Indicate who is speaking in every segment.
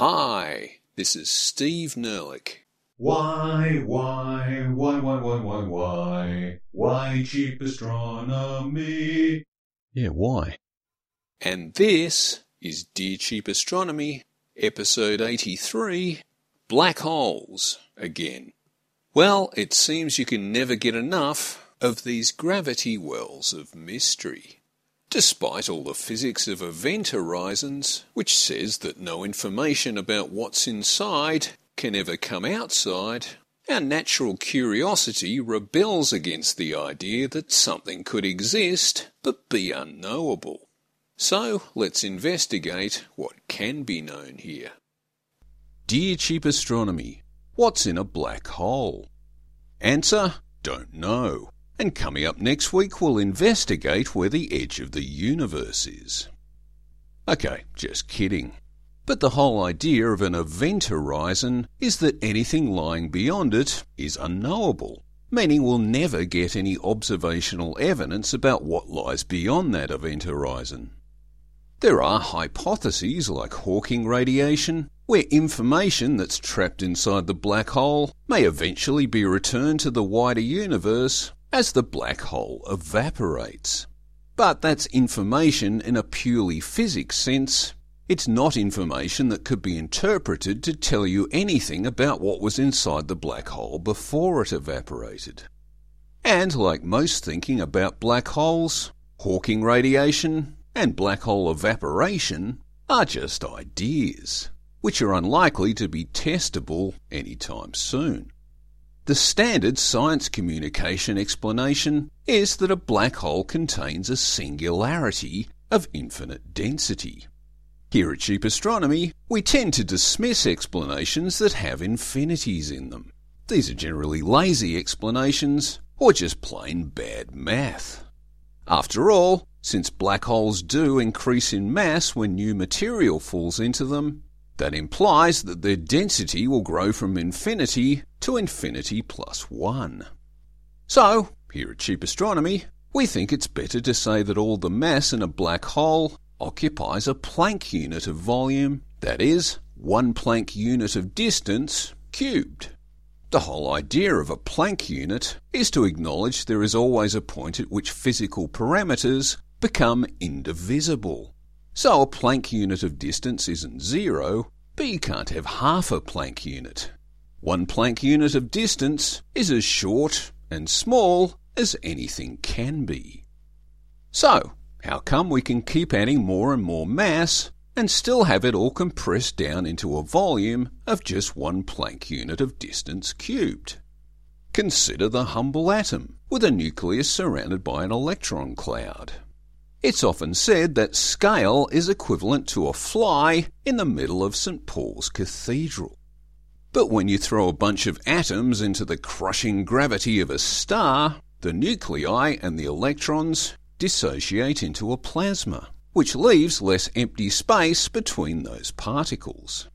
Speaker 1: Hi, this is Steve Nerlich.
Speaker 2: Why, why, why, why, why, why, why, why cheap astronomy?
Speaker 3: Yeah, why?
Speaker 1: And this is Dear Cheap Astronomy, episode 83 Black Holes again. Well, it seems you can never get enough of these gravity wells of mystery. Despite all the physics of event horizons, which says that no information about what's inside can ever come outside, our natural curiosity rebels against the idea that something could exist but be unknowable. So let's investigate what can be known here. Dear Cheap Astronomy, what's in a black hole? Answer, don't know. And coming up next week, we'll investigate where the edge of the universe is. Okay, just kidding. But the whole idea of an event horizon is that anything lying beyond it is unknowable, meaning we'll never get any observational evidence about what lies beyond that event horizon. There are hypotheses like Hawking radiation, where information that's trapped inside the black hole may eventually be returned to the wider universe as the black hole evaporates. But that's information in a purely physics sense. It's not information that could be interpreted to tell you anything about what was inside the black hole before it evaporated. And like most thinking about black holes, Hawking radiation and black hole evaporation are just ideas, which are unlikely to be testable anytime soon. The standard science communication explanation is that a black hole contains a singularity of infinite density. Here at Cheap Astronomy, we tend to dismiss explanations that have infinities in them. These are generally lazy explanations or just plain bad math. After all, since black holes do increase in mass when new material falls into them, that implies that their density will grow from infinity to infinity plus 1. So, here at Cheap Astronomy, we think it's better to say that all the mass in a black hole occupies a Planck unit of volume, that is, one Planck unit of distance, cubed. The whole idea of a Planck unit is to acknowledge there is always a point at which physical parameters become indivisible. So a Planck unit of distance isn't zero, but you can't have half a Planck unit. One Planck unit of distance is as short and small as anything can be. So, how come we can keep adding more and more mass and still have it all compressed down into a volume of just one Planck unit of distance cubed? Consider the humble atom with a nucleus surrounded by an electron cloud. It's often said that scale is equivalent to a fly in the middle of St. Paul's Cathedral. But when you throw a bunch of atoms into the crushing gravity of a star, the nuclei and the electrons dissociate into a plasma, which leaves less empty space between those particles.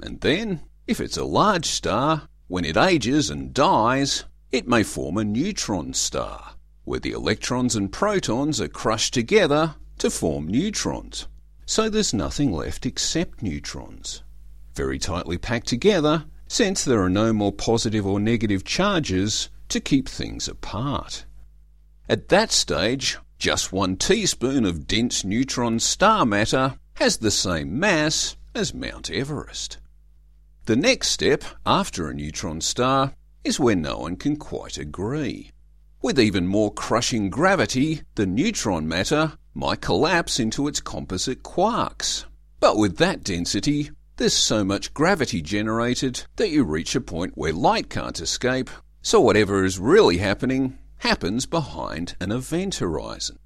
Speaker 1: And then, if it's a large star, when it ages and dies, it may form a neutron star, where the electrons and protons are crushed together to form neutrons. So there's nothing left except neutrons. Very tightly packed together, since there are no more positive or negative charges to keep things apart. At that stage, just one teaspoon of dense neutron star matter has the same mass as Mount Everest. The next step after a neutron star is where no one can quite agree. With even more crushing gravity, the neutron matter might collapse into its composite quarks. But with that density, there's so much gravity generated that you reach a point where light can't escape, so whatever is really happening happens behind an event horizon.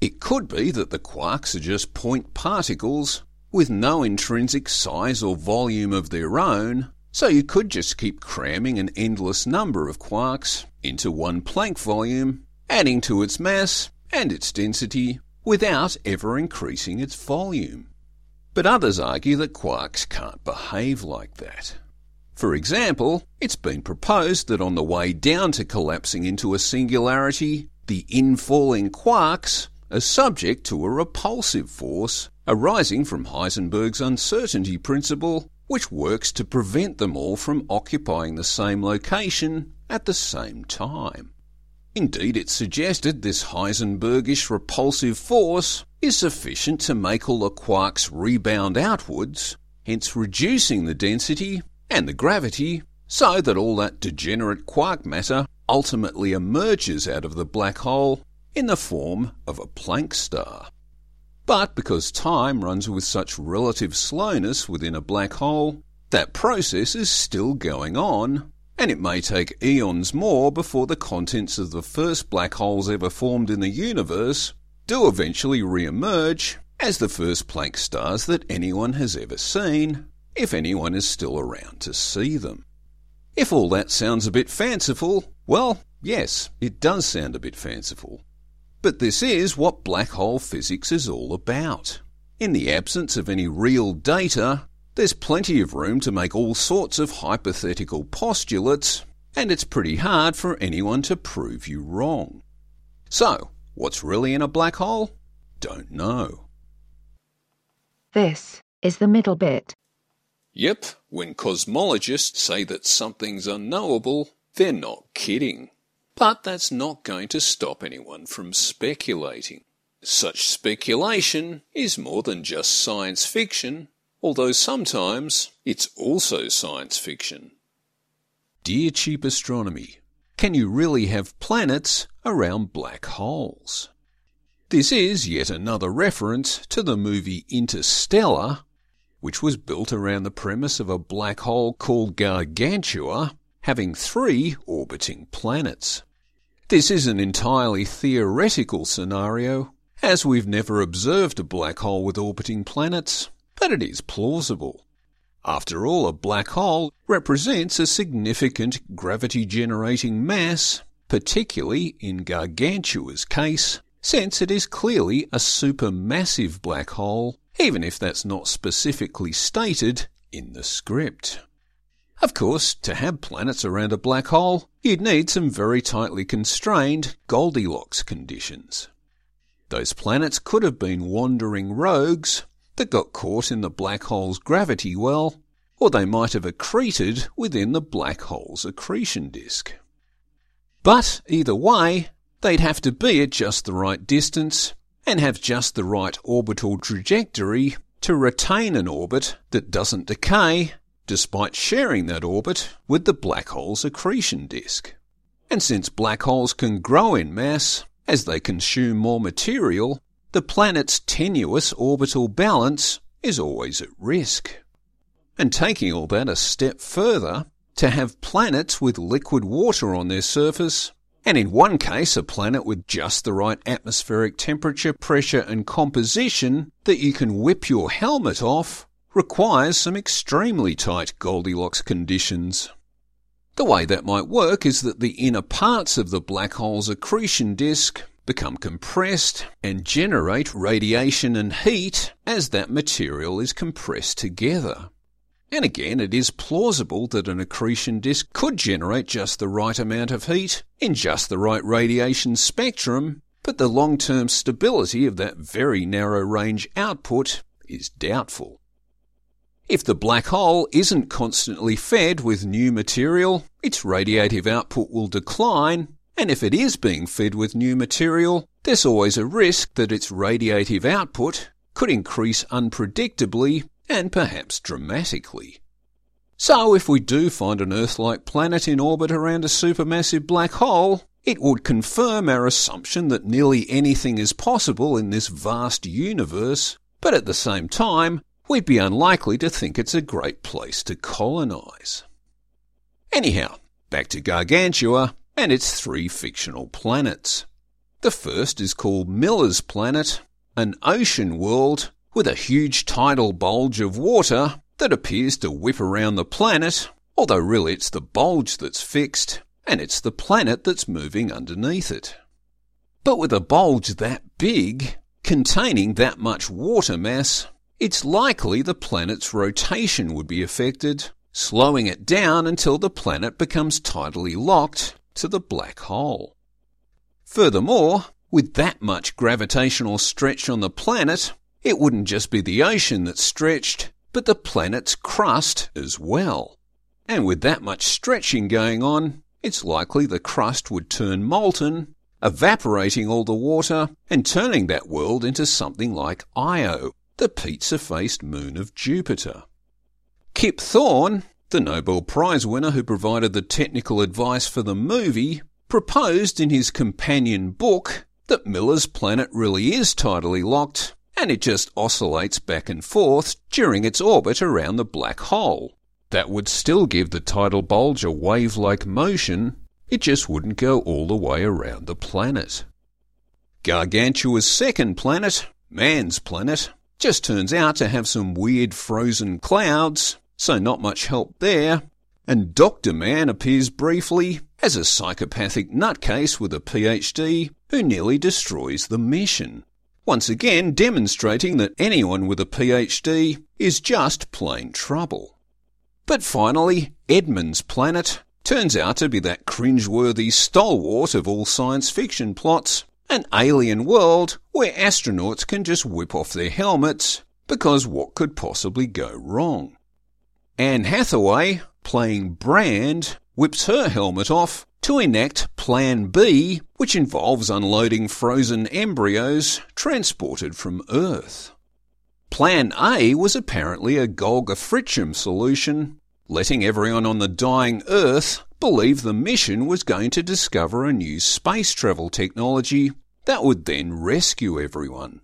Speaker 1: It could be that the quarks are just point particles with no intrinsic size or volume of their own, so you could just keep cramming an endless number of quarks into one Planck volume, adding to its mass and its density without ever increasing its volume. But others argue that quarks can't behave like that. For example, it's been proposed that on the way down to collapsing into a singularity, the infalling quarks are subject to a repulsive force arising from Heisenberg's uncertainty principle, which works to prevent them all from occupying the same location at the same time. Indeed, it's suggested this Heisenbergish repulsive force is sufficient to make all the quarks rebound outwards, hence reducing the density and the gravity so that all that degenerate quark matter ultimately emerges out of the black hole in the form of a Planck star. But because time runs with such relative slowness within a black hole, that process is still going on, and it may take eons more before the contents of the first black holes ever formed in the universe do eventually re-emerge as the first Planck stars that anyone has ever seen, if anyone is still around to see them. If all that sounds a bit fanciful, well, yes, it does sound a bit fanciful. But this is what black hole physics is all about. In the absence of any real data, there's plenty of room to make all sorts of hypothetical postulates, and it's pretty hard for anyone to prove you wrong. So, what's really in a black hole? Don't know.
Speaker 3: This is the middle bit.
Speaker 1: Yep, when cosmologists say that something's unknowable, they're not kidding. But that's not going to stop anyone from speculating. Such speculation is more than just science fiction, although sometimes it's also science fiction. Dear Cheap Astronomy, can you really have planets around black holes? This is yet another reference to the movie Interstellar, which was built around the premise of a black hole called Gargantua having three orbiting planets. This is an entirely theoretical scenario, as we've never observed a black hole with orbiting planets, but it is plausible. After all, a black hole represents a significant gravity generating mass, particularly in Gargantua's case, since it is clearly a supermassive black hole, even if that's not specifically stated in the script. Of course, to have planets around a black hole, you'd need some very tightly constrained Goldilocks conditions. Those planets could have been wandering rogues that got caught in the black hole's gravity well, or they might have accreted within the black hole's accretion disk. But either way, they'd have to be at just the right distance and have just the right orbital trajectory to retain an orbit that doesn't decay despite sharing that orbit with the black hole's accretion disk. And since black holes can grow in mass as they consume more material, the planet's tenuous orbital balance is always at risk. And taking all that a step further, to have planets with liquid water on their surface, and in one case a planet with just the right atmospheric temperature, pressure and composition that you can whip your helmet off, requires some extremely tight Goldilocks conditions. The way that might work is that the inner parts of the black hole's accretion disk become compressed and generate radiation and heat as that material is compressed together. And again, it is plausible that an accretion disk could generate just the right amount of heat in just the right radiation spectrum, but the long-term stability of that very narrow range output is doubtful. If the black hole isn't constantly fed with new material, its radiative output will decline, and if it is being fed with new material, there's always a risk that its radiative output could increase unpredictably and perhaps dramatically. So if we do find an Earth-like planet in orbit around a supermassive black hole, it would confirm our assumption that nearly anything is possible in this vast universe, but at the same time, we'd be unlikely to think it's a great place to colonize. Anyhow, back to Gargantua and its three fictional planets. The first is called Miller's Planet, an ocean world with a huge tidal bulge of water that appears to whip around the planet, although really it's the bulge that's fixed, and it's the planet that's moving underneath it. But with a bulge that big, containing that much water mass, it's likely the planet's rotation would be affected, slowing it down until the planet becomes tidally locked to the black hole. Furthermore, with that much gravitational stretch on the planet, it wouldn't just be the ocean that stretched, but the planet's crust as well. And with that much stretching going on, it's likely the crust would turn molten, evaporating all the water and turning that world into something like Io, the pizza faced moon of Jupiter. Kip Thorne, the Nobel Prize winner who provided the technical advice for the movie, proposed in his companion book that Miller's planet really is tidally locked and it just oscillates back and forth during its orbit around the black hole. That would still give the tidal bulge a wave like motion, it just wouldn't go all the way around the planet. Gargantua's second planet, Mann's planet, just turns out to have some weird frozen clouds, so not much help there. And Dr. Mann appears briefly as a psychopathic nutcase with a PhD who nearly destroys the mission. Once again demonstrating that anyone with a PhD is just plain trouble. But finally, Edmunds' planet turns out to be that cringeworthy stalwart of all science fiction plots, an alien world where astronauts can just whip off their helmets because what could possibly go wrong? Anne Hathaway, playing Brand, whips her helmet off to enact Plan B, which involves unloading frozen embryos transported from Earth. Plan A was apparently a Golgi Fritzsche solution, letting everyone on the dying Earth believe the mission was going to discover a new space travel technology that would then rescue everyone.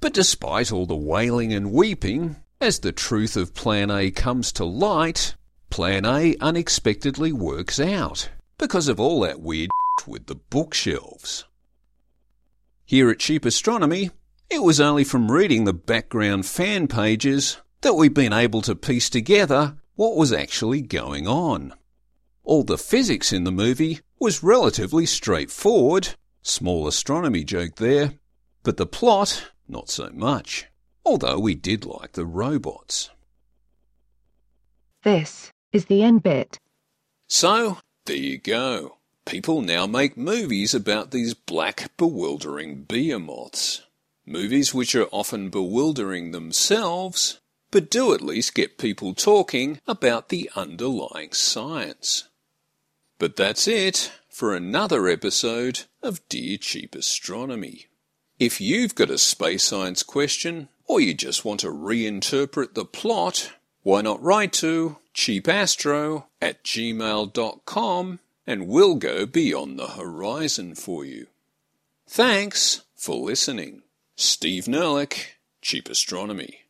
Speaker 1: But despite all the wailing and weeping, as the truth of Plan A comes to light, Plan A unexpectedly works out because of all that weird with the bookshelves. Here at Cheap Astronomy, it was only from reading the background fan pages that we've been able to piece together what was actually going on. All the physics in the movie was relatively straightforward, small astronomy joke there, but the plot, not so much, although we did like the robots.
Speaker 3: This is the end bit.
Speaker 1: So, there you go. People now make movies about these black, bewildering behemoths. Movies which are often bewildering themselves, but do at least get people talking about the underlying science. But that's it for another episode of Dear Cheap Astronomy. If you've got a space science question, or you just want to reinterpret the plot, why not write to cheapastro at gmail.com and we'll go beyond the horizon for you. Thanks for listening. Steve Nerlich, Cheap Astronomy.